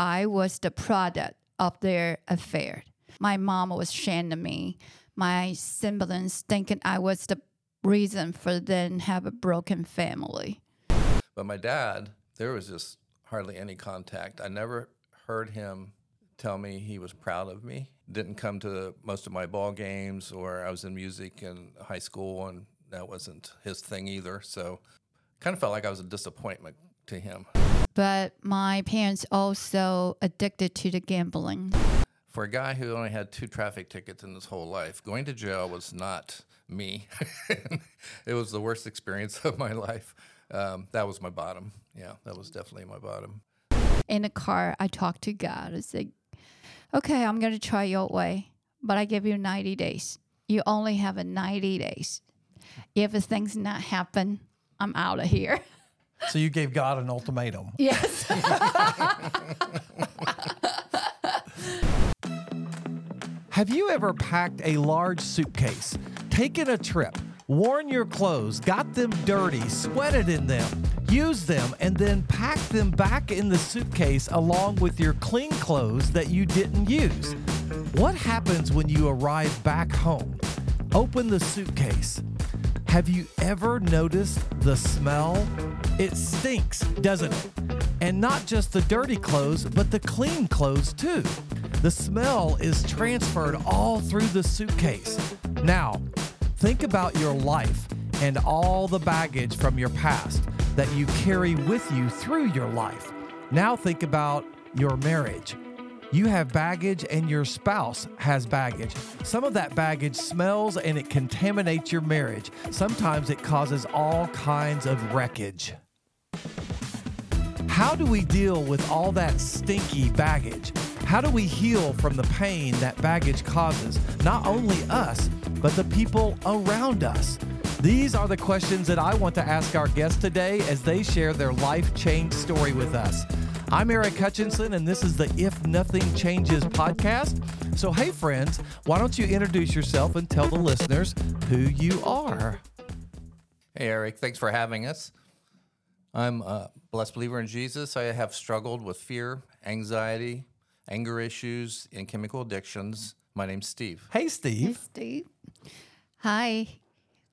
I was the product of their affair. My mom was shaming me. My siblings thinking I was the reason for them have a broken family. But my dad, there was just hardly any contact. I never heard him tell me he was proud of me. Didn't come to most of my ball games, or I was in music in high school, and that wasn't his thing either. So, kind of felt like I was a disappointment to him. But my parents also addicted to the gambling. For a guy who only had two traffic tickets in his whole life, going to jail was not me. it was the worst experience of my life. Um, that was my bottom. Yeah, that was definitely my bottom. In the car, I talked to God. I said, okay, I'm going to try your way, but I give you 90 days. You only have a 90 days. If things not happen, I'm out of here. So you gave God an ultimatum. Yes. Have you ever packed a large suitcase, taken a trip, worn your clothes, got them dirty, sweated in them, used them, and then packed them back in the suitcase along with your clean clothes that you didn't use? What happens when you arrive back home? Open the suitcase. Have you ever noticed the smell? It stinks, doesn't it? And not just the dirty clothes, but the clean clothes too. The smell is transferred all through the suitcase. Now, think about your life and all the baggage from your past that you carry with you through your life. Now, think about your marriage. You have baggage and your spouse has baggage. Some of that baggage smells and it contaminates your marriage. Sometimes it causes all kinds of wreckage. How do we deal with all that stinky baggage? How do we heal from the pain that baggage causes? Not only us, but the people around us. These are the questions that I want to ask our guests today as they share their life change story with us. I'm Eric Hutchinson, and this is the If Nothing Changes podcast. So, hey, friends, why don't you introduce yourself and tell the listeners who you are? Hey, Eric, thanks for having us. I'm a blessed believer in Jesus. I have struggled with fear, anxiety, anger issues, and chemical addictions. My name's Steve. Hey, Steve. Hey, Steve. Hi.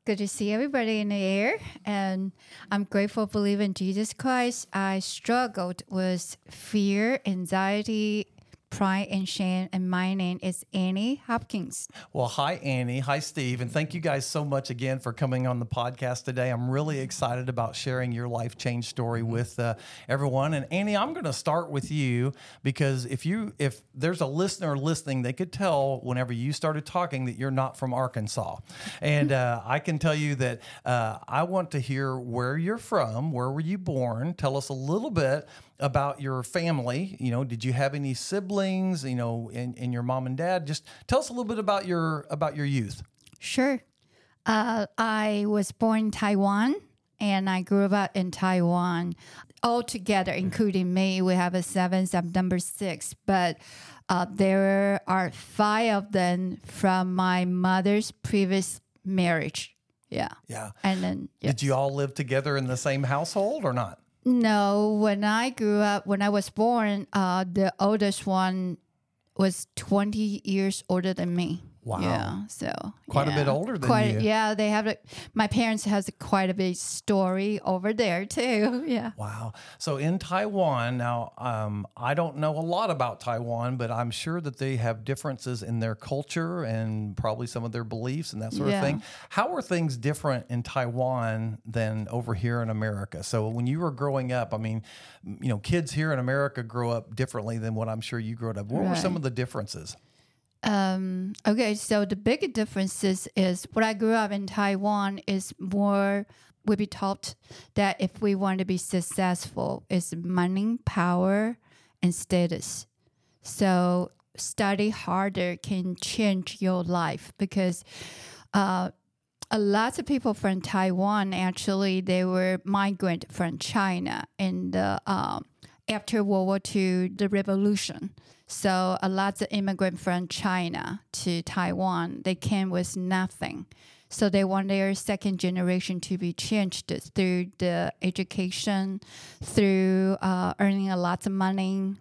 Good to see everybody in the air. And I'm grateful believe in Jesus Christ. I struggled with fear, anxiety, pride, and shame. And my name is Annie Hopkins. Well, hi, Annie. Hi, Steve. And thank you guys so much again for coming on the podcast today. I'm really excited about sharing your life change story with uh, everyone. And Annie, I'm going to start with you because if you if there's a listener listening, they could tell whenever you started talking that you're not from Arkansas. And uh, I can tell you that uh, I want to hear where you're from. Where were you born? Tell us a little bit about your family. You know, did you have any siblings? You know, and, and your mom and dad. Just tell us a little bit about your about your youth. Sure. Uh, I was born in Taiwan and I grew up in Taiwan. All together, including me, we have a seven, I'm number six. But uh, there are five of them from my mother's previous marriage. Yeah. Yeah. And then, Did you all live together in the same household or not? No, when I grew up, when I was born, uh, the oldest one was 20 years older than me. Wow. Yeah. So Quite a bit older than quite, you. Yeah, they have. A, my parents has a, quite a big story over there too. Yeah. Wow. So in Taiwan, now um, I don't know a lot about Taiwan, but I'm sure that they have differences in their culture and probably some of their beliefs and that sort Yeah. of thing. How are things different in Taiwan than over here in America? So when you were growing up, I mean, you know, kids here in America grow up differently than what I'm sure you grew up. What were some of the differences? Um, okay, so the big differences is when I grew up in Taiwan is more we be taught that if we want to be successful, it's money, power, and status. So study harder can change your life because uh, a lot of people from Taiwan actually they were migrant from China in the um, after World War II, the revolution. So a lot of immigrants from China to Taiwan, they came with nothing. So they want their second generation to be changed through the education, through uh, earning a lot of money,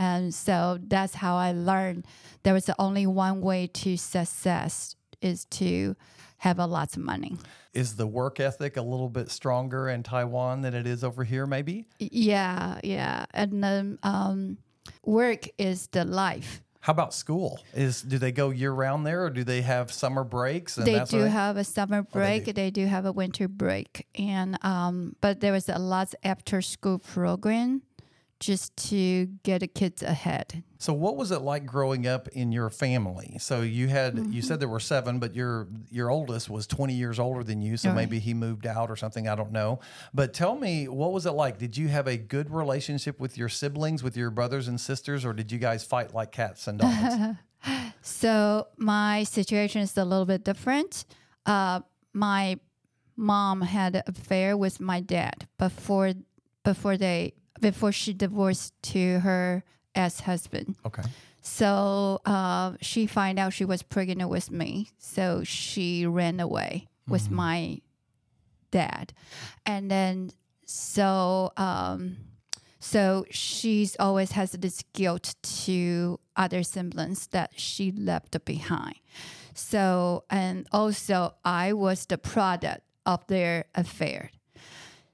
And so that's how I learned there was only one way to success is to have a lots of money. Is the work ethic a little bit stronger in Taiwan than it is over here, maybe? Yeah, yeah. And then um, work is the life. How about school? Is do they go year round there, or do they have summer breaks? they do have a summer break. do. they, do. have a winter break, and um, but there was a lot after school program just to get the kids ahead. So, what was it like growing up in your family? So you had Mm-hmm. you said there were seven, but your your oldest was twenty years older than you, so Right. maybe he moved out or something. I don't know. But tell me, what was it like? Did you have a good relationship with your siblings, with your brothers and sisters, or did you guys fight like cats and dogs? So my situation is a little bit different. Uh, my mom had an affair with my dad before before they before she divorced to her ex husband. okay. So uh, she find out she was pregnant with me. So she ran away with my dad, and then so um, so she's always has this guilt to other siblings that she left behind. So and also I was the product of their affair.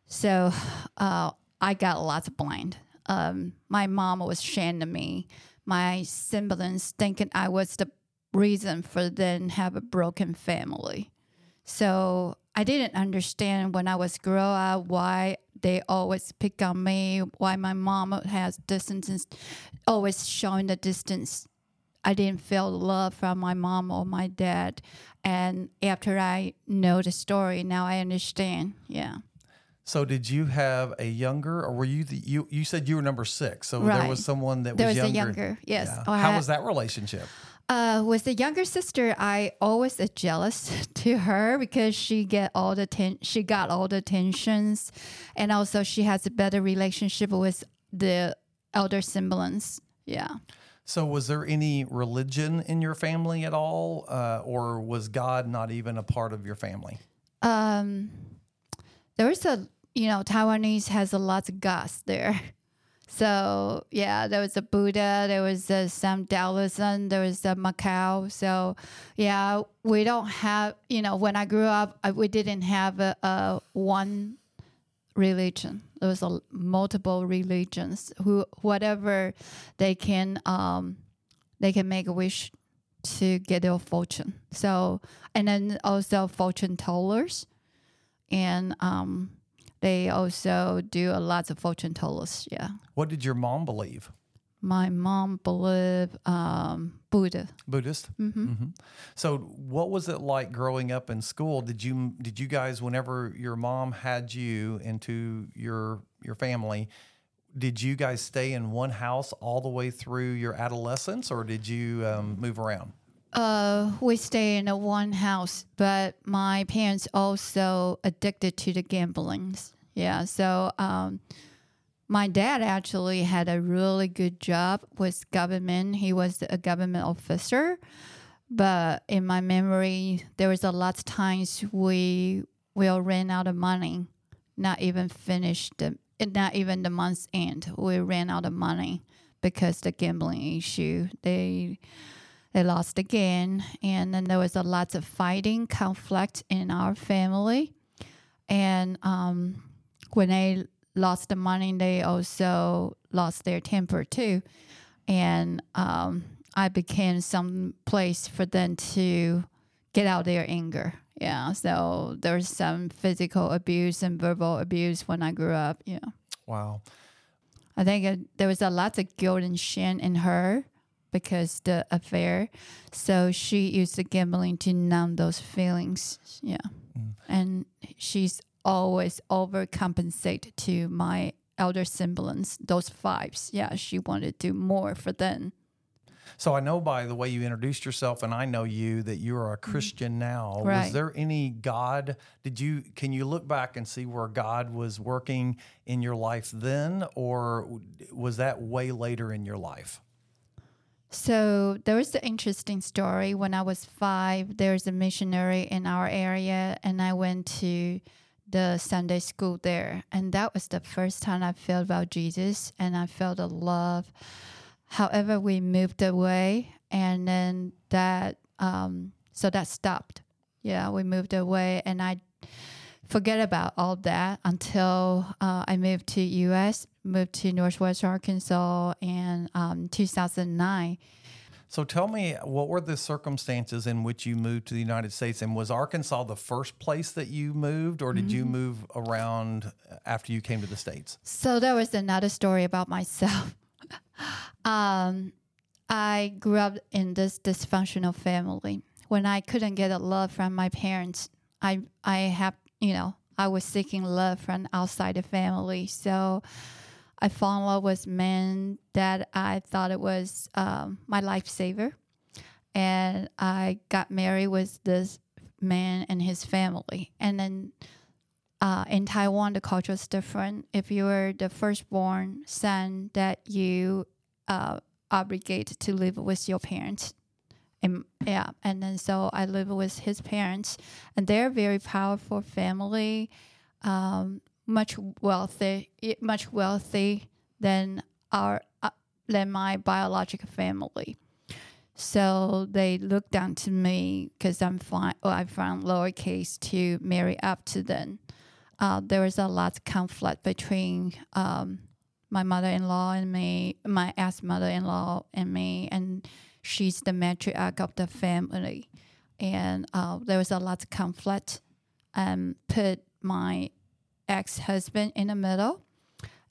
So uh, I got lots of blind. Um, my mom was shaming me. My siblings thinking I was the reason for them have a broken family. So I didn't understand when I was grow up why they always pick on me, why my mom has distance, always showing the distance. I didn't feel love from my mom or my dad. And after I know the story, now I understand. Yeah. So, did you have a younger, or were you the you? You said you were number six, so there was someone that There was was a younger. younger, yes. Yeah. Oh, How had- was that relationship? Uh, with the younger sister, I always uh, jealous to her because she get all the ten- she got all the tensions, and also she has a better relationship with the elder siblings. Yeah. So, was there any religion in your family at all, uh, or was God not even a part of your family? Um, there was a you know Taiwanese has a lot of gods there. So yeah, there was a Buddha, there was uh, some Taoism, there was a Mazu. So yeah, we don't have you know when I grew up, I, we didn't have a, a one religion. There was a multiple religions. Who whatever they can um, they can make a wish to get their fortune. So and then also fortune tellers, and um, they also do a lot of fortune tellers. Yeah, What did your mom believe? my mom believed um, Buddha. Buddhist. Mm-hmm. Mm-hmm. So, what was it like growing up in school? Did you did you guys, whenever your mom had you into your your family, did you guys stay in one house all the way through your adolescence, or did you um, move around? Uh, we stay in a one house, but my parents also addicted to the gambling. Yeah, so um, my dad actually had a really good job with government. He was a government officer, but in my memory, there was a lot of times we will ran out of money, not even finish the, not even the month's end. We ran out of money because the gambling issue. They they lost again, and then there was a lot of fighting, conflict in our family, and um, when they lost the money, they also lost their temper too, and um, I became some place for them to get out their anger. Yeah, so there's some physical abuse and verbal abuse when I grew up. Yeah. Wow. I think uh, there was a lot of guilt and shame in her because the affair. So she used the gambling to numb those feelings. Yeah. Mm. And she's always overcompensate to my elder siblings, those fives. Yeah, she wanted to do more for them. So I know by the way you introduced yourself, and I know you that you are a mm. Christian now. Was there any God? Did you can you look back and see where God was working in your life then, or was that way later in your life? So there was an interesting story. When I was five, there's a missionary in our area, and I went to the Sunday school there. And that was the first time I felt about Jesus, and I felt the love however, we moved away, and then that um, so that stopped. Yeah, we moved away, and I forget about all that until uh, I moved to U.S. Moved to Northwest Arkansas in um, 2009. So tell me, what were the circumstances in which you moved to the United States? And was Arkansas the first place that you moved, or did you move around after you came to the States? So there was another story about myself. um, I grew up in this dysfunctional family. When I couldn't get a love from my parents, I I have you know I was seeking love from outside the family. So I fell in love with men that I thought it was um, my lifesaver, and I got married with this man and his family, and then uh, in Taiwan, the culture is different. If you are the firstborn son, that you uh, obligate to live with your parents. And yeah, and then so I live with his parents, and they're very powerful family, um, much wealthy, much wealthy than our uh, than my biological family. So they look down to me because I'm fine. Well, I'm from lowercase to marry up to them uh, there was a lot of conflict between um, my mother-in-law and me, my ex mother-in-law and me, and she's the matriarch of the family, and uh, there was a lot of conflict, and put my ex-husband in the middle,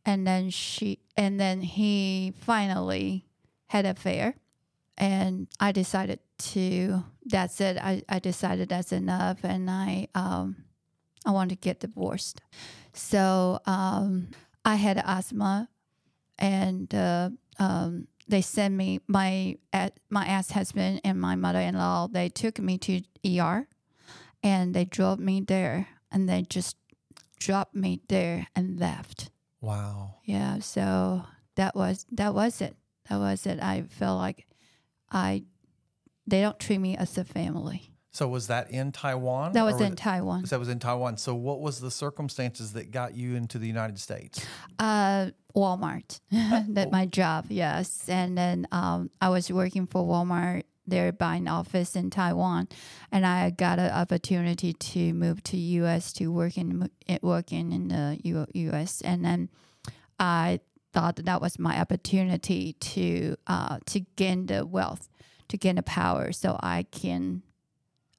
and then she, and then he finally had an affair, and I decided to. That's it. I, I decided that's enough, and I um, I wanted to get divorced. So um, I had asthma, and uh, um, they sent me my at my ex husband and my mother in law. They took me to ER, and they drove me there, and they just dropped me there and left. Wow. Yeah. So that was that was it. That was it. I felt like I they don't treat me as a family. So was that in Taiwan? That was or in Taiwan. That was in Taiwan. So what was the circumstances that got you into the United States? Uh, Walmart. that my job, yes. And then um, I was working for Walmart. They're buying office in Taiwan, and I got an opportunity to move to U.S. to work in working in the U- U.S. And then I thought that, that was my opportunity to uh, to gain the wealth, to gain the power, so I can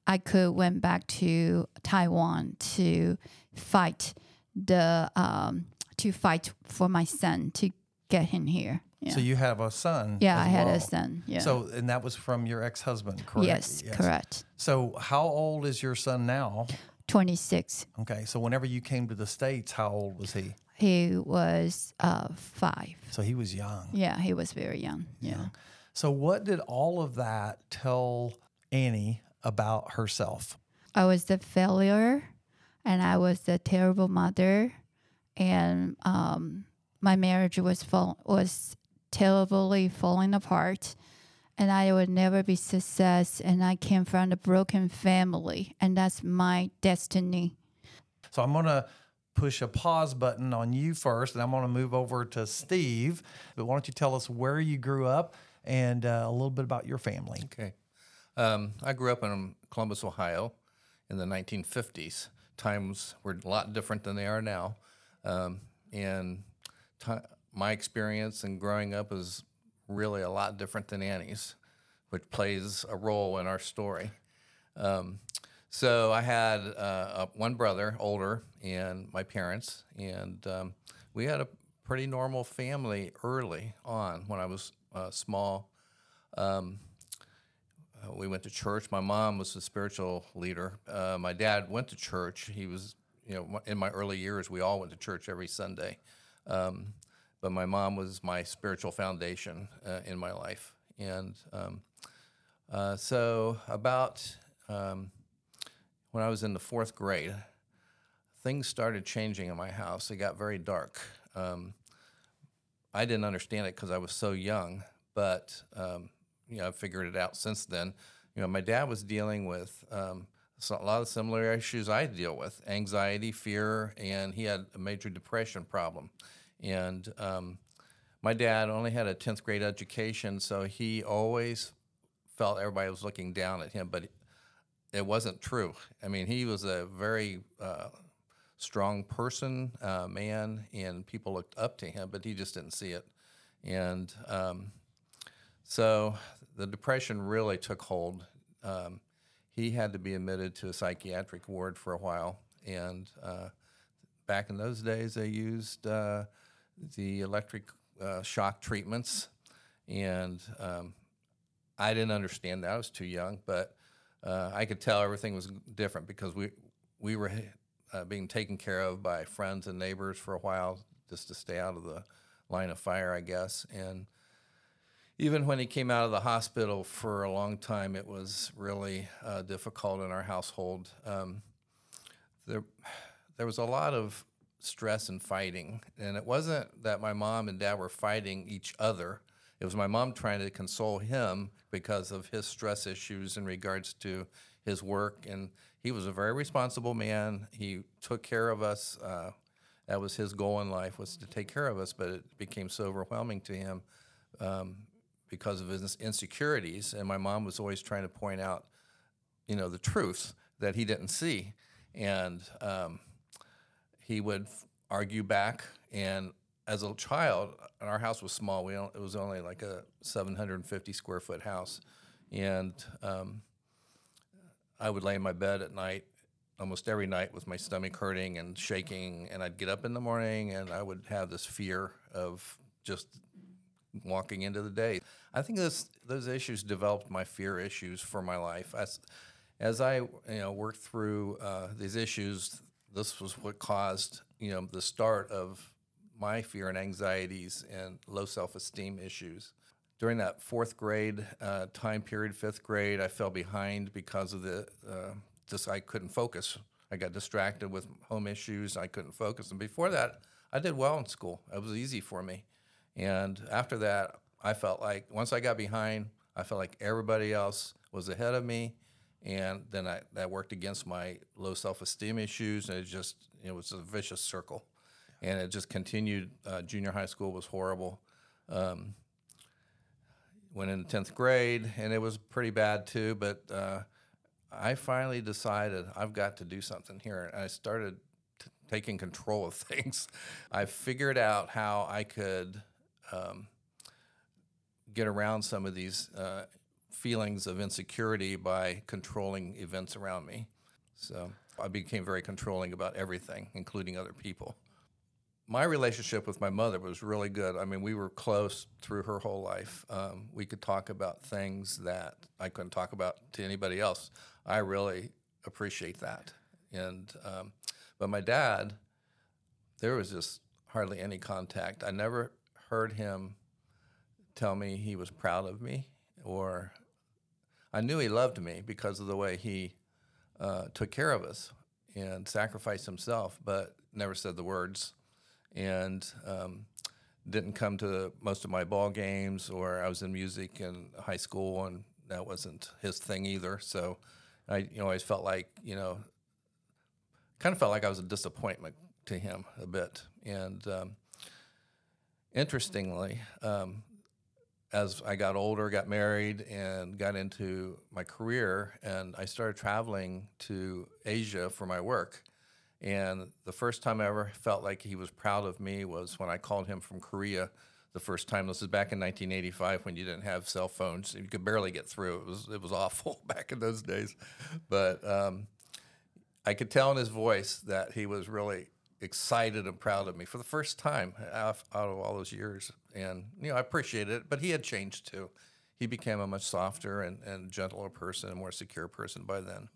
I could went back to Taiwan to fight the um, to fight for my son to get him here. Yeah. So you have a son. Yeah, I had well. a son. Yeah. So and that was from your ex husband, correct? Yes, yes, correct. So how old is your son now? Twenty six. Okay. So whenever you came to the states, how old was he? He was uh, five. So he was young. Yeah, he was very young. Yeah. yeah. So what did all of that tell Annie about herself? I was the failure and I was the terrible mother and um, my marriage was fall- was terribly falling apart and I would never be success and I came from a broken family and that's my destiny. So I'm going to push a pause button on you first and I'm going to move over to Steve. But why don't you tell us where you grew up and uh, a little bit about your family? Okay. Um, I grew up in Columbus, Ohio in the 1950s. Times were a lot different than they are now. Um, and t- my experience and growing up is really a lot different than Annie's, which plays a role in our story. Um, so I had uh, one brother, older, and my parents, and um, we had a pretty normal family early on when I was uh, small. Um, uh, we went to church. My mom was a spiritual leader. Uh, my dad went to church. He was, you know, in my early years, we all went to church every Sunday. Um, but my mom was my spiritual foundation uh, in my life. And um, uh, so, about um, when I was in the fourth grade, things started changing in my house. It got very dark. Um, I didn't understand it because I was so young, but um, you know, I've figured it out since then. You know, my dad was dealing with um, a lot of similar issues I deal with: anxiety, fear, and he had a major depression problem. And um, my dad only had a 10th grade education, so he always felt everybody was looking down at him, but it wasn't true. I mean, he was a very uh, strong person, uh, man, and people looked up to him, but he just didn't see it. And um, so the depression really took hold. Um, he had to be admitted to a psychiatric ward for a while, and uh, back in those days, they used uh, the electric uh, shock treatments, and um, I didn't understand that. I was too young, but uh, I could tell everything was different because we we were uh, being taken care of by friends and neighbors for a while just to stay out of the line of fire, I guess. And even when he came out of the hospital for a long time, it was really uh, difficult in our household. Um, there, there was a lot of stress and fighting, and it wasn't that my mom and dad were fighting each other. It was my mom trying to console him because of his stress issues in regards to his work. And he was a very responsible man. He took care of us. Uh, that was his goal in life was to take care of us. But it became so overwhelming to him um, because of his insecurities. And my mom was always trying to point out, you know, the truth that he didn't see. And um, he would argue back. And as a child, our house was small. We it was only like a 750 square foot house, and um, I would lay in my bed at night, almost every night, with my stomach hurting and shaking. And I'd get up in the morning, and I would have this fear of just walking into the day. I think those those issues developed my fear issues for my life. As as I you know worked through uh, these issues, this was what caused you know the start of my fear and anxieties and low self esteem issues. During that fourth grade uh, time period, fifth grade, I fell behind because of the uh, just I couldn't focus. I got distracted with home issues. I couldn't focus. And before that, I did well in school. It was easy for me. And after that, I felt like once I got behind, I felt like everybody else was ahead of me. And then I, that worked against my low self esteem issues. And it just, it was a vicious circle and it just continued. Uh, junior high school was horrible. Um, went in tenth grade, and it was pretty bad too. But uh, I finally decided I've got to do something here, and I started t- taking control of things. I figured out how I could um, get around some of these uh, feelings of insecurity by controlling events around me. So I became very controlling about everything, including other people my relationship with my mother was really good. I mean, we were close through her whole life. Um, we could talk about things that I couldn't talk about to anybody else. I really appreciate that. And um, but my dad, there was just hardly any contact. I never heard him tell me he was proud of me, or I knew he loved me because of the way he uh, took care of us and sacrificed himself, but never said the words and um, didn't come to most of my ball games. Or I was in music in high school, and that wasn't his thing either. So I, you know, always felt like you know, kind of felt like I was a disappointment to him a bit. And um, interestingly, um, as I got older, got married, and got into my career, and I started traveling to Asia for my work. And the first time I ever felt like he was proud of me was when I called him from Korea the first time. This is back in 1985 when you didn't have cell phones. You could barely get through. It was it was awful back in those days, but um, I could tell in his voice that he was really excited and proud of me for the first time out, out of all those years. And you know, I appreciated it. But he had changed too. He became a much softer and, and gentler person, a more secure person by then.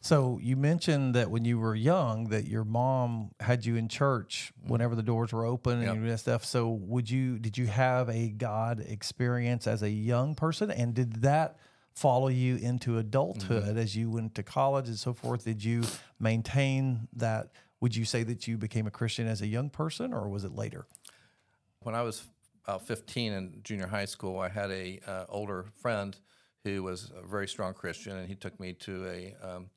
So you mentioned that when you were young, that your mom had you in church mm-hmm. whenever the doors were open Yep. and stuff. So would you did you have a God experience as a young person, and did that follow you into adulthood mm-hmm. as you went to college and so forth? Did you maintain that? Would you say that you became a Christian as a young person, or was it later? when I was about 15 in junior high school, I had a uh, older friend who was a very strong Christian, and he took me to a um,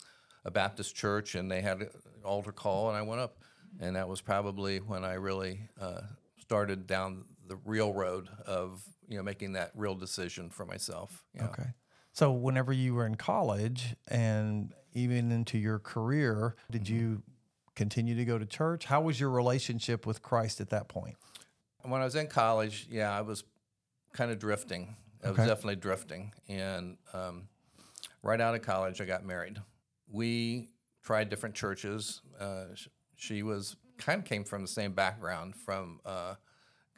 a Baptist church, and they had an altar call, and I went up, and that was probably when I really uh, started down the real road of you know making that real decision for myself. you know. Okay. So whenever you were in college and even into your career, did Mm-hmm. you continue to go to church? How was your relationship with Christ at that point? When I was in college, yeah, I was kind of drifting. I was definitely drifting. And um, right out of college, I got married. We tried different churches. Uh, sh- she was kind of came from the same background, from uh,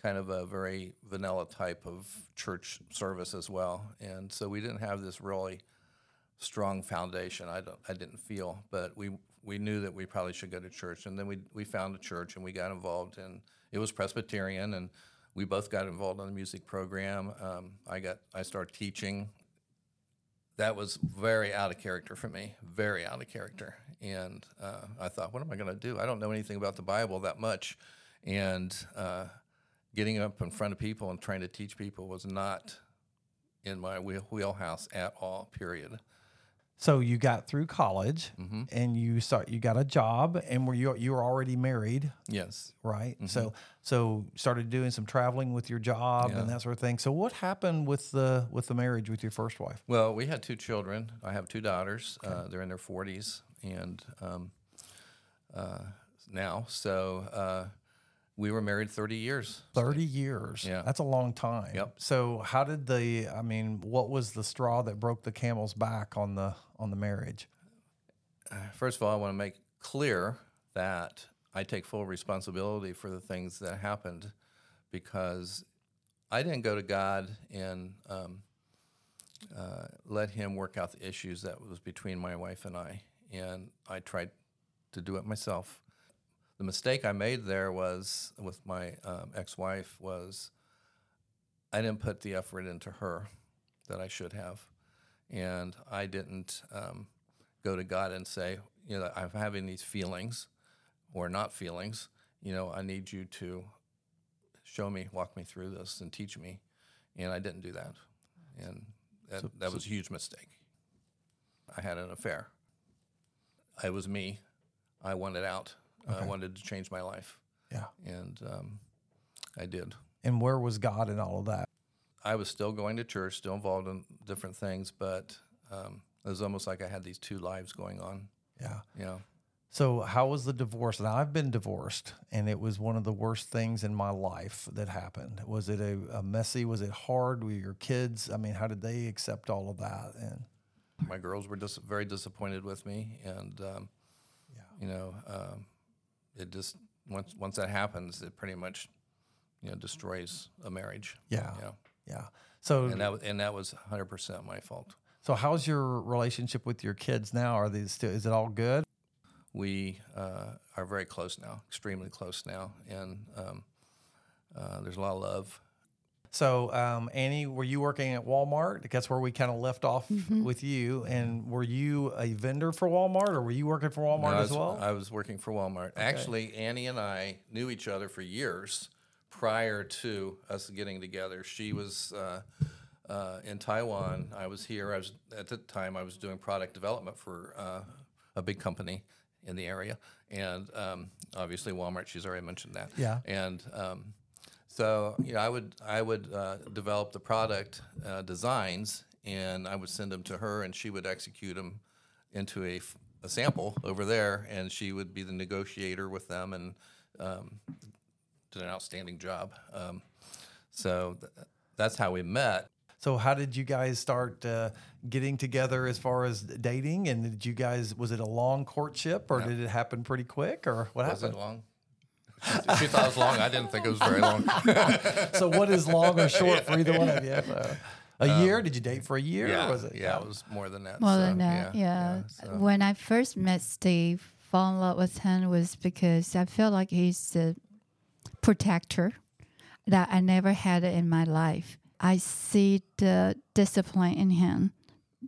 kind of a very vanilla type of church service as well. And so we didn't have this really strong foundation. I don't, I didn't feel, but we we knew that we probably should go to church, and then we we found a church and we got involved, and it was Presbyterian, and we both got involved in the music program. Um, I got I started teaching. That was very out of character for me, very out of character, and uh, I thought, what am I going to do? I don't know anything about the Bible that much, and uh, getting up in front of people and trying to teach people was not in my wheelhouse at all. Period. So you got through college Mm-hmm. and you start you got a job and were you you were already married, Yes. right? Mm-hmm. So so started doing some traveling with your job Yeah. and that sort of thing. So what happened with the with the marriage with your first wife? Well, we had two children. I have two daughters. Uh, they're in their 40s and um, uh, now. So uh, we were married 30 years. 30 years. Yeah. That's a long time. Yep. So how did the I mean, what was the straw that broke the camel's back on the on the marriage? First of all, I want to make clear that I take full responsibility for the things that happened because I didn't go to God and um, uh, let Him work out the issues that was between my wife and I. And I tried to do it myself. The mistake I made there was with my um, ex-wife was I didn't put the effort into her that I should have, and I didn't um, go to God and say, you know, I'm having these feelings, or not feelings. You know, I need you to show me, walk me through this, and teach me. And I didn't do that, and that, that was a huge mistake. I had an affair. I was me. I wanted out. I wanted to change my life, Yeah. and um, I did. And where was God in all of that? I was still going to church, still involved in different things, but um, it was almost like I had these two lives going on. Yeah. You know, So how was the divorce? Now I've been divorced and it was one of the worst things in my life that happened. Was it a, a messy? Was it hard? Were your kids? I mean, how did they accept all of that? And my girls were just very disappointed with me, and um, you know, um, it just once once that happens, it pretty much you know destroys a marriage. Yeah. Know? yeah. So and that was and that was 100 percent my fault. so how's your relationship with your kids now? Are they still? Is it all good? We uh, are very close now, extremely close now, and um, uh, there's a lot of love. So, um, Annie, were you working at Walmart? That's where we kind of left off Mm-hmm. with you. And were you a vendor for Walmart, or were you working for Walmart No, I as was, well? I was working for Walmart. Actually, Annie and I knew each other for years prior to us getting together. She was uh, uh, in Taiwan. I was here. I was at the time I was doing product development for uh, a big company in the area, and um, obviously Walmart. She's already mentioned that. Yeah. And um, so you know, I would I would uh, develop the product uh, designs, and I would send them to her, and she would execute them into a, f- a sample over there, and she would be the negotiator with them, and um, did an outstanding job. Um, so th- that's how we met. So how did you guys start uh, getting together as far as dating? And did you guys was it a long courtship or did it happen pretty quick or what Was it happened? long? She, she thought it was long. I didn't think it was very long. So what is long or short for either one of you? Uh, a year? Did you date for a year? Um, yeah, or was it? yeah, it was more than that. More so, than that, yeah. so. When I first met Steve, fall in love with him was because I feel like he's the protector that I never had in my life. I see the discipline in him,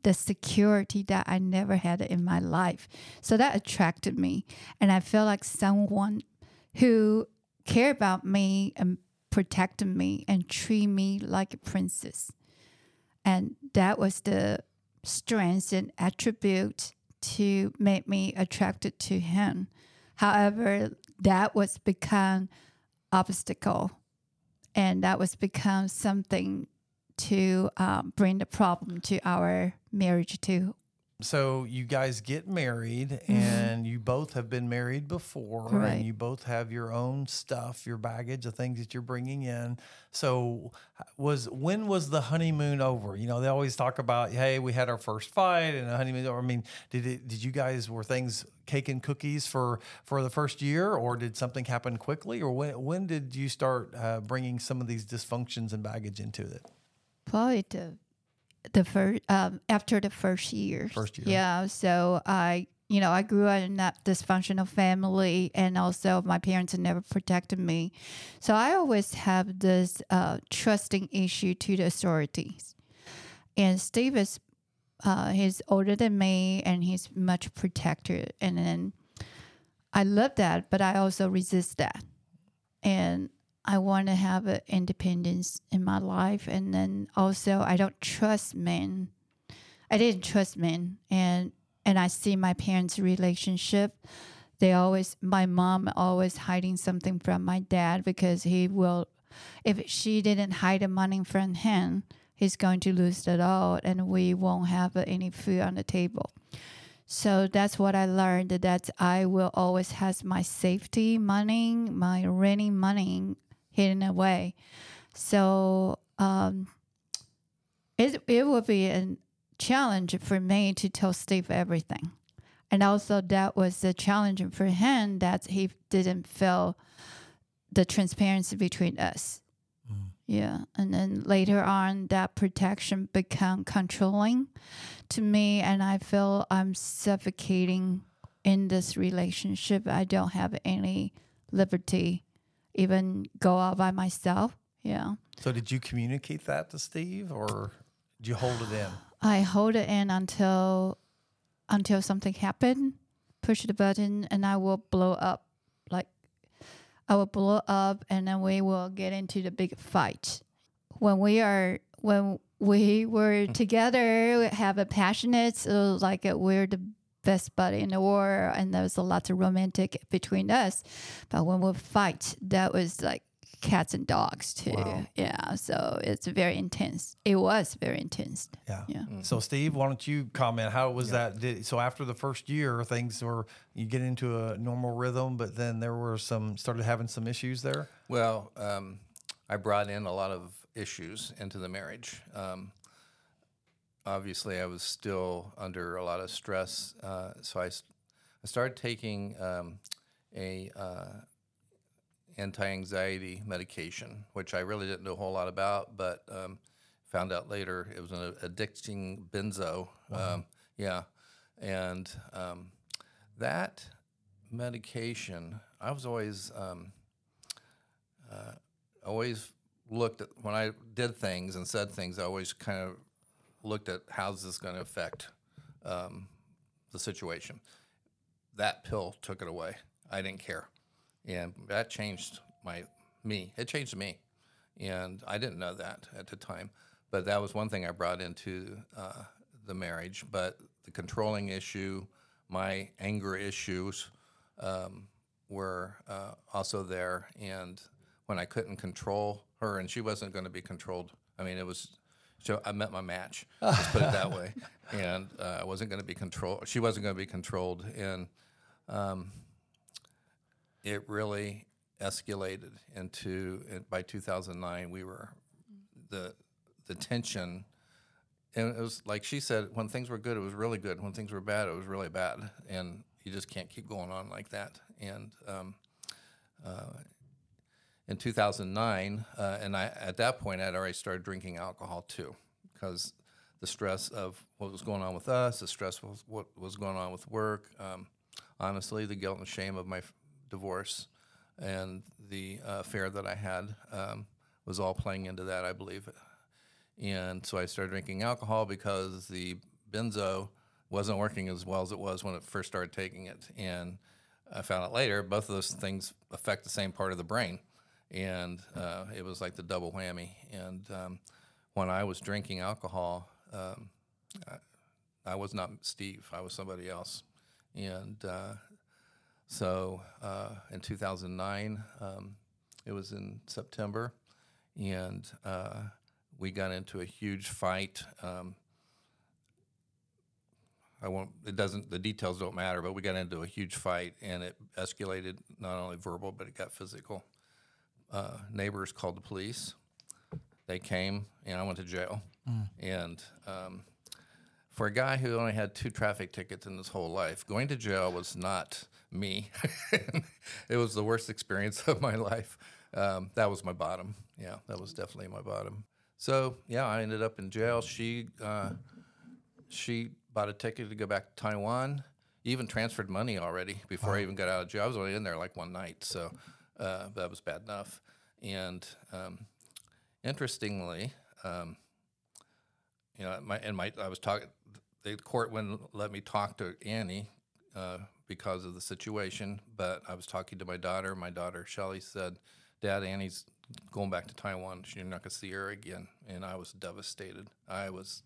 the security that I never had in my life. So that attracted me. And I feel like someone who care about me and protect me and treat me like a princess. And that was the strength and attribute to make me attracted to him. However, that was become obstacle and that was become something to um, bring the problem to our marriage too. So you guys get married, and you both have been married before, Right. and you both have your own stuff, your baggage, the things that you're bringing in. So was when was the honeymoon over? You know, they always talk about, hey, we had our first fight and a honeymoon. I mean, did it? Did you guys were things cake and cookies for for the first year, or did something happen quickly, or when when did you start uh, bringing some of these dysfunctions and baggage into it? Probably the the first um, after the first year. First year. Yeah. So I, you know, I grew up in that dysfunctional family, and also my parents had never protected me. So I always have this uh, trusting issue to the authorities. And Steve is, uh, he's older than me, and he's much protected. And then I love that, but I also resist that. And I want to have an independence in my life, and then also I don't trust men. I didn't trust men, and and I see my parents' relationship. They always, my mom always hiding something from my dad because he will, if she didn't hide the money from him, he's going to lose it all, and we won't have any food on the table. So that's what I learned that I will always has my safety money, my renting money hidden away. So um, it it will be a challenge for me to tell Steve everything, and also that was a challenge for him that he didn't feel the transparency between us. Yeah, and then later on, that protection become controlling to me, and I feel I'm suffocating in this relationship. I don't have any liberty, even go out by myself. Yeah, So did you communicate that to Steve, or did you hold it in? I hold it in until until something happened. Push the button, and I will blow up. Like I will blow up, and then we will get into the big fight. When we are when we were together, we have a passionate, uh, like we're the best buddy in the war, and there was a lot of romantic between us. But when we fight, that was like cats and dogs too. Wow. Yeah, so it's very intense. It was very intense. Yeah. Yeah. So Steve, why don't you comment? How was that? Did, so after the first year, things were you get into a normal rhythm, but then there were some started having some issues there. Well, um, I brought in a lot of issues into the marriage. Um, obviously, I was still under a lot of stress, uh, so I started taking um, a uh, anti-anxiety medication, which I really didn't know a whole lot about, but um, found out later it was an addicting benzo. Um, yeah, and um, that medication, I was always. Um, always looked at when I did things and said things. I always kind of looked at how's this going to affect um, the situation. That pill took it away. I didn't care, and that changed my me. It changed me, and I didn't know that at the time. But that was one thing I brought into uh, the marriage. But the controlling issue, my anger issues, um, were uh, also there. And when I couldn't control her, and she wasn't going to be controlled, I mean, it was. So I met my match. Let's put it that way. And uh, I wasn't going to be controlled. She wasn't going to be controlled, and um, it really escalated into. and By 2009, we were the the tension and it was like she said when things were good it was really good when things were bad it was really bad and you just can't keep going on like that and um, uh, in 2009 uh, and i at that point i'd already started drinking alcohol too because the stress of what was going on with us the stress of what was going on with work um, honestly the guilt and shame of my f- divorce and the uh, affair that i had um, was all playing into that i believe and so I started drinking alcohol because the benzo wasn't working as well as it was when it first started taking it. And I found out later both of those things affect the same part of the brain, and uh, it was like the double whammy. And um, when I was drinking alcohol, um, I, I was not Steve; I was somebody else. And uh, so uh, in 2009, um, it was in September and uh, we got into a huge fight. Um, I won't. It doesn't. The details don't matter. But we got into a huge fight, and it escalated not only verbal, but it got physical. Uh, neighbors called the police. They came, and I went to jail. And um, for a guy who only had two traffic tickets in his whole life, going to jail was not me. it was the worst experience of my life. Um, that was my bottom. Yeah, that was definitely my bottom. So yeah, I ended up in jail. She uh, she bought a ticket to go back to Taiwan. Even transferred money already before I even got out of jail. I was only in there like one night, so uh, that was bad enough. And um, interestingly, um, you know, my and my I was talking. The court wouldn't let me talk to Annie uh, because of the situation, but I was talking to my daughter. My daughter Shelly said, "Dad, Annie's going back to Taiwan. You're not going to see her again." And I was devastated. I was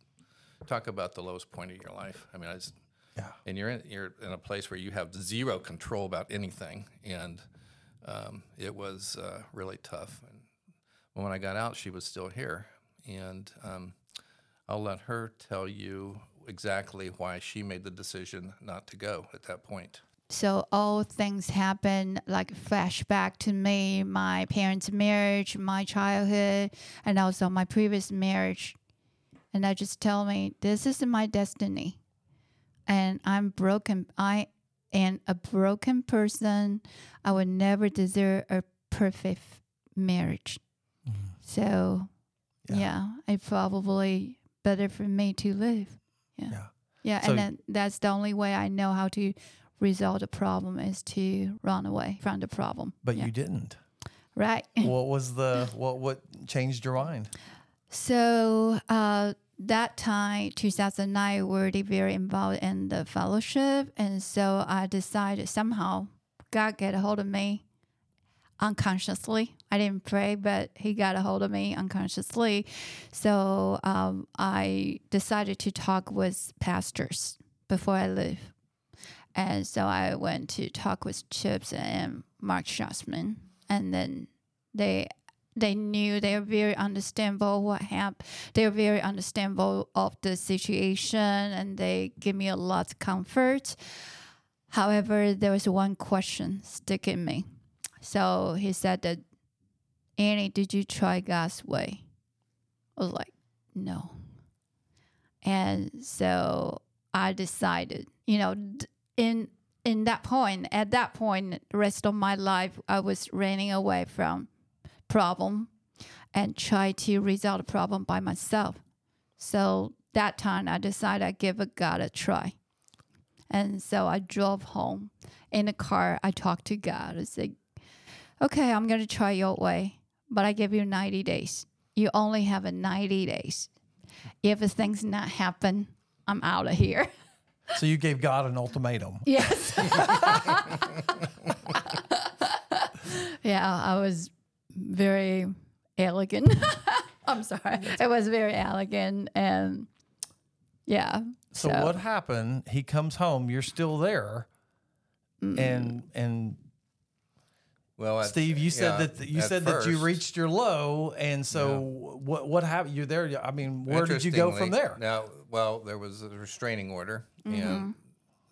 talk about the lowest point of your life. I mean, I just Yeah. and you're in you're in a place where you have zero control about anything, and um, it was uh, really tough. And when I got out, she was still here, and um, I'll let her tell you exactly why she made the decision not to go at that point. So all things happen like flashback to me, my parents' marriage, my childhood, and also my previous marriage. And I just tell me this is my destiny. And I'm broken. I am a broken person. I would never deserve a perfect marriage. So Yeah. yeah. it's probably better for me to live. Yeah. Yeah. Yeah, So- and then that's the only way I know how to resolve the problem is to run away from the problem. But Yeah. you didn't. right. what was the what what changed your mind? So uh, that time, 2009, already very involved in the fellowship, and so I decided somehow God get a hold of me unconsciously. I didn't pray, but He got a hold of me unconsciously. So um, I decided to talk with pastors before I leave. And so I went to talk with Chips and Mark Schatzman, and then they they knew they were very understandable what happened. They were very understandable of the situation, and they gave me a lot of comfort. However, there was one question sticking me. So he said that, Annie, did you try God's way? I was like, no. And so I decided, you know, in in that point, at that point, the rest of my life, I was running away from problem and try to resolve the problem by myself. So that time, I decided I give a God a try. And so I drove home in the car. I talked to God. I said, "Okay, I'm going to try your way, but I give you 90 days. You only have a 90 days. If things not happen, I'm out of here." So you gave God an ultimatum. Yes. yeah, I was very elegant. I'm sorry. It was very elegant and yeah. So, what happened? He comes home. You're still there, and and Well, at- Steve, you said yeah, that you at said that you reached your low, and so what what happened? You're there. I mean, where did you go from there? Now, well, there was a restraining order, Mm-hmm. and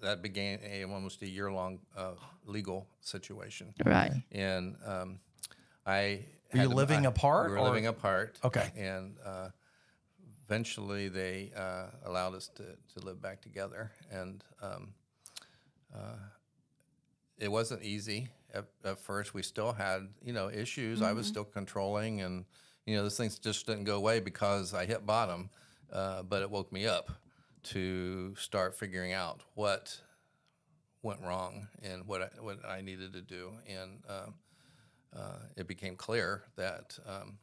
that began a almost a year long uh, legal situation. Right. And um, I Were you living I- apart, We were or- living apart. Okay. And uh, eventually, they uh, allowed us to, to live back together, and um, uh, it wasn't easy at, at first. We still had you know issues. I was Mm-hmm. still controlling, and you know those things just didn't go away because I hit bottom. Uh, but it woke me up to start figuring out what went wrong and what I, what I needed to do, and um, uh, it became clear that um,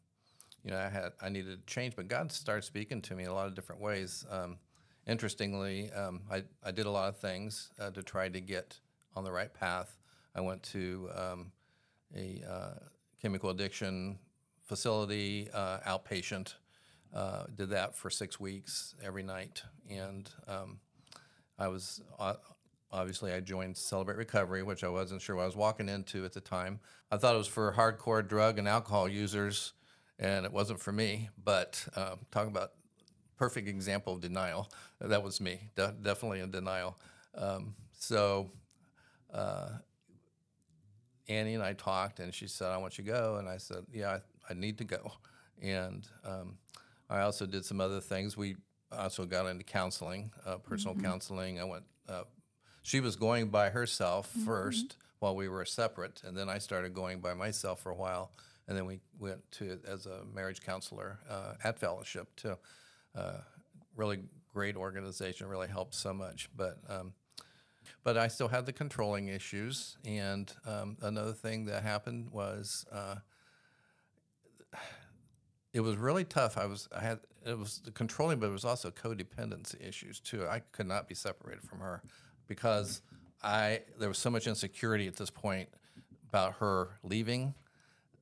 you know I had I needed to change. But God started speaking to me in a lot of different ways. Um, interestingly, um, I I did a lot of things uh, to try to get on the right path. I went to um, a uh, chemical addiction facility, uh, outpatient. Uh, did that for six weeks every night, and um, I was uh, obviously I joined Celebrate Recovery, which I wasn't sure what I was walking into at the time. I thought it was for hardcore drug and alcohol users, and it wasn't for me. But um, talking about perfect example of denial, that was me, de- definitely in denial. Um, so uh, Annie and I talked, and she said, "I want you to go," and I said, "Yeah, I, I need to go." And um, I also did some other things. We also got into counseling, uh, personal counseling. I went. Uh, she was going by herself first while we were separate, and then I started going by myself for a while, and then we went to as a marriage counselor uh, at Fellowship too. Uh, really great organization, really helped so much, but. Um, but I still had the controlling issues, and um, another thing that happened was uh, it was really tough. I was I had it was the controlling, but it was also codependency issues too. I could not be separated from her because I there was so much insecurity at this point about her leaving.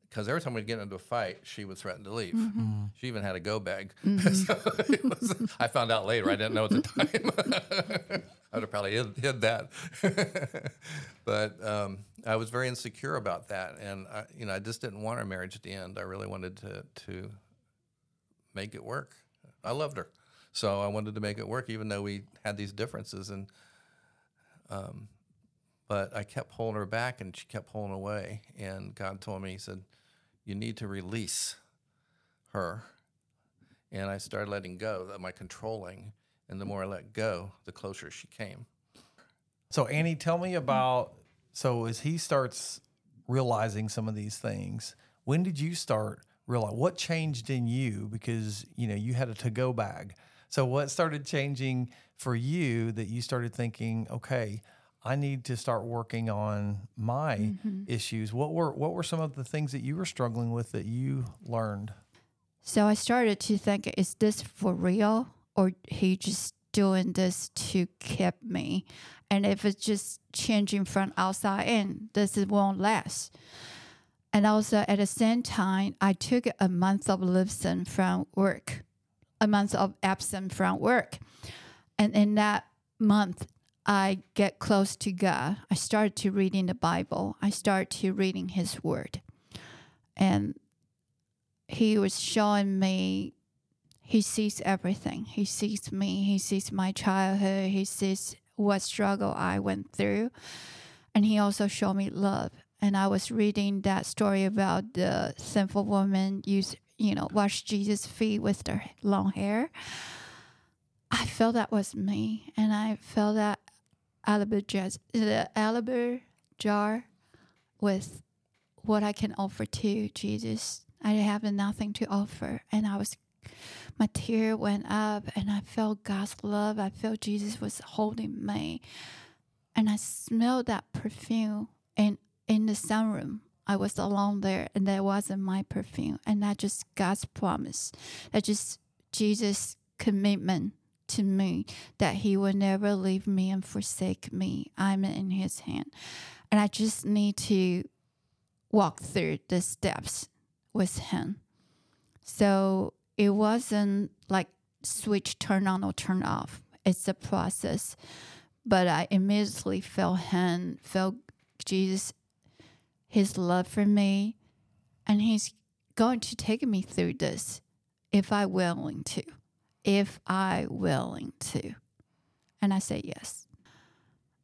Because every time we'd get into a fight, she would threaten to leave. Mm-hmm. Mm-hmm. She even had a go bag. Mm-hmm. so it was, I found out later. I didn't know at the time. I would have probably hid, hid that. but um, I was very insecure about that, and I, you know, I just didn't want our marriage to end. I really wanted to to make it work. I loved her, so I wanted to make it work, even though we had these differences. And um, but I kept pulling her back, and she kept pulling away. And God told me, He said, "You need to release her." And I started letting go, of my controlling, and the more I let go, the closer she came. So Annie, tell me about so as he starts realizing some of these things, when did you start realize what changed in you because you know you had a to-go bag. So what started changing for you that you started thinking, okay, I need to start working on my mm-hmm. issues. What were what were some of the things that you were struggling with that you learned? So I started to think, is this for real? Or he just doing this to keep me? And if it's just changing from outside in, this is- won't last. And also at the same time, I took a month of absence from work, a month of absence from work. And in that month, I get close to God. I started to reading the Bible. I started to reading His Word, and He was showing me. He sees everything. He sees me. He sees my childhood. He sees what struggle I went through, and He also showed me love. And I was reading that story about the sinful woman use you know wash Jesus' feet with their long hair. I felt that was me, and I felt that alabaster jazz, the alabaster jar with what I can offer to Jesus. I have nothing to offer, and I was, my tear went up, and I felt God's love. I felt Jesus was holding me, and I smelled that perfume. in in the sunroom, I was alone there, and that wasn't my perfume, and that just God's promise. That just Jesus' commitment to me that he will never leave me and forsake me. I'm in his hand. And I just need to walk through the steps with him. So it wasn't like switch turn on or turn off. It's a process. But I immediately felt him, felt Jesus, his love for me, and he's going to take me through this if I willing to if I willing to? And I say yes.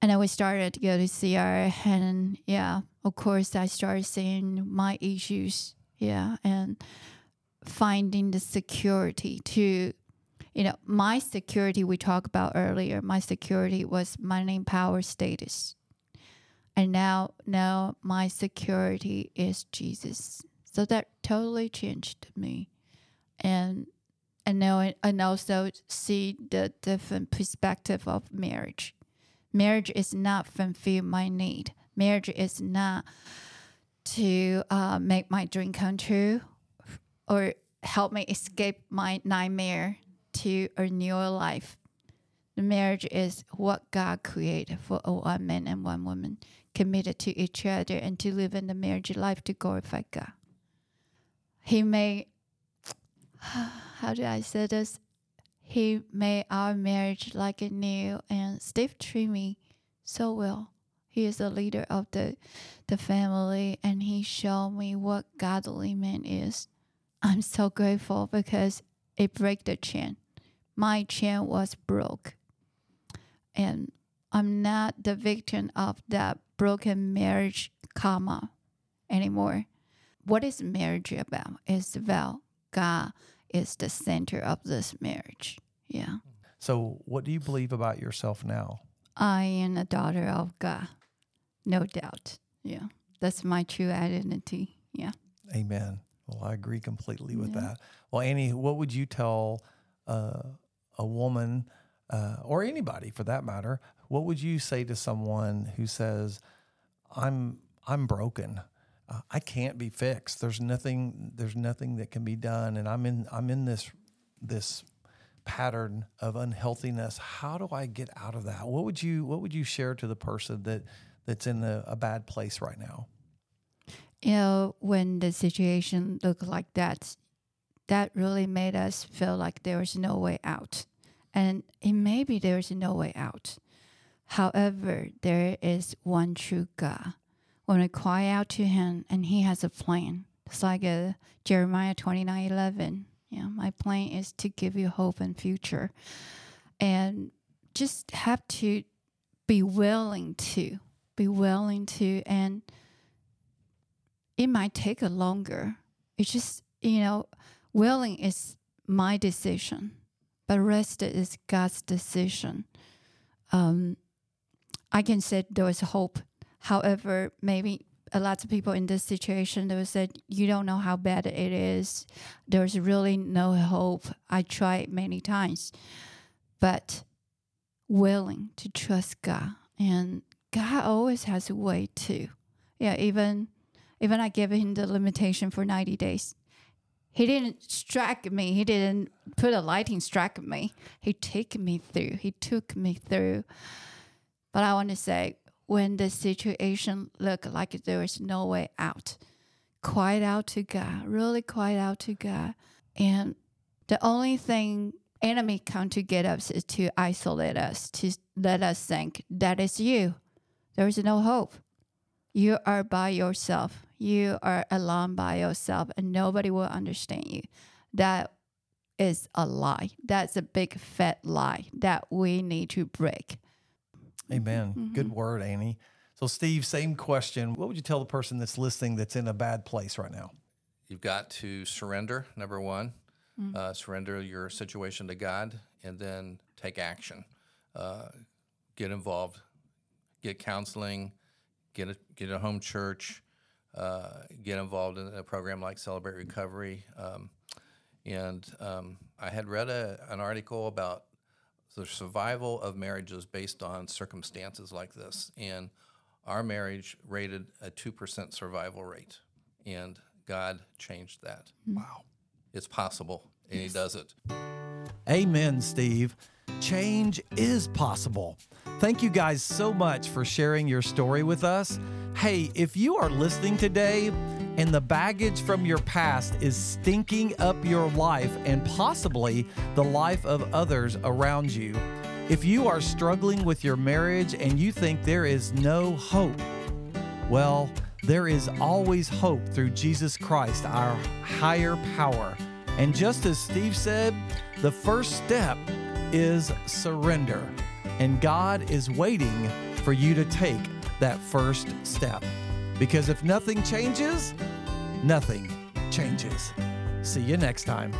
And then we started to go to CR and yeah, of course I started seeing my issues. Yeah. And finding the security to you know, my security we talked about earlier, my security was money, power, status. And now now my security is Jesus. So that totally changed me. And and now and also see the different perspective of marriage. Marriage is not fulfill my need. Marriage is not to uh, make my dream come true or help me escape my nightmare to a newer life. The marriage is what God created for one man and one woman committed to each other and to live in the marriage life to glorify God. He made how do I say this? He made our marriage like a new and Steve treated me so well. He is the leader of the the family and he showed me what godly man is. I'm so grateful because it break the chain. My chain was broke. And I'm not the victim of that broken marriage karma anymore. What is marriage about? It's about God is the center of this marriage. Yeah. So, what do you believe about yourself now? I am a daughter of God. No doubt. Yeah. That's my true identity. Yeah. Amen. Well, I agree completely with Yeah. that. Well, Annie, what would you tell uh, a woman uh, or anybody for that matter? What would you say to someone who says, "I'm I'm broken. Uh, I can't be fixed. There's nothing. There's nothing that can be done, and I'm in I'm in this this pattern of unhealthiness. How do I get out of that? What would you What would you share to the person that that's in a, a bad place right now? You know, when the situation looked like that, that really made us feel like there was no way out. And it may be there is no way out. However, there is one true God. When we cry out to Him and He has a plan, it's like a Jeremiah twenty nine eleven. Yeah, my plan is to give you hope and future. And just have to be willing to, be willing to, and it might take a longer. It's just, you know, willing is my decision, but rest is God's decision. Um, I can say there is hope. However, maybe a lot of people in this situation they will say you don't know how bad it is. There's really no hope. I tried many times, but willing to trust God, and God always has a way too. Yeah, even even I gave him the limitation for 90 days. He didn't strike me. He didn't put a lightning strike me. He took me through. He took me through. But I want to say, when the situation looked like there was no way out, quiet out to God, really quiet out to God. And the only thing enemy come to get us is to isolate us, to let us think that is you. There is no hope. You are by yourself. You are alone by yourself, and nobody will understand you. That is a lie. That's a big fat lie that we need to break. Amen. Good word, Annie. So, Steve, same question. What would you tell the person that's listening that's in a bad place right now? You've got to surrender, number one, uh, surrender your situation to God, and then take action. Uh, get involved, get counseling, get a, get a home church, uh, get involved in a program like Celebrate Recovery. Um, and um, I had read a, an article about the survival of marriages based on circumstances like this. And our marriage rated a 2% survival rate. And God changed that. Wow. It's possible, and He does it. Amen, Steve. Change is possible. Thank you guys so much for sharing your story with us. Hey, if you are listening today and the baggage from your past is stinking up your life and possibly the life of others around you, if you are struggling with your marriage and you think there is no hope, well, there is always hope through Jesus Christ, our higher power. And just as Steve said, the first step is surrender. And God is waiting for you to take that first step. Because if nothing changes, nothing changes. See you next time.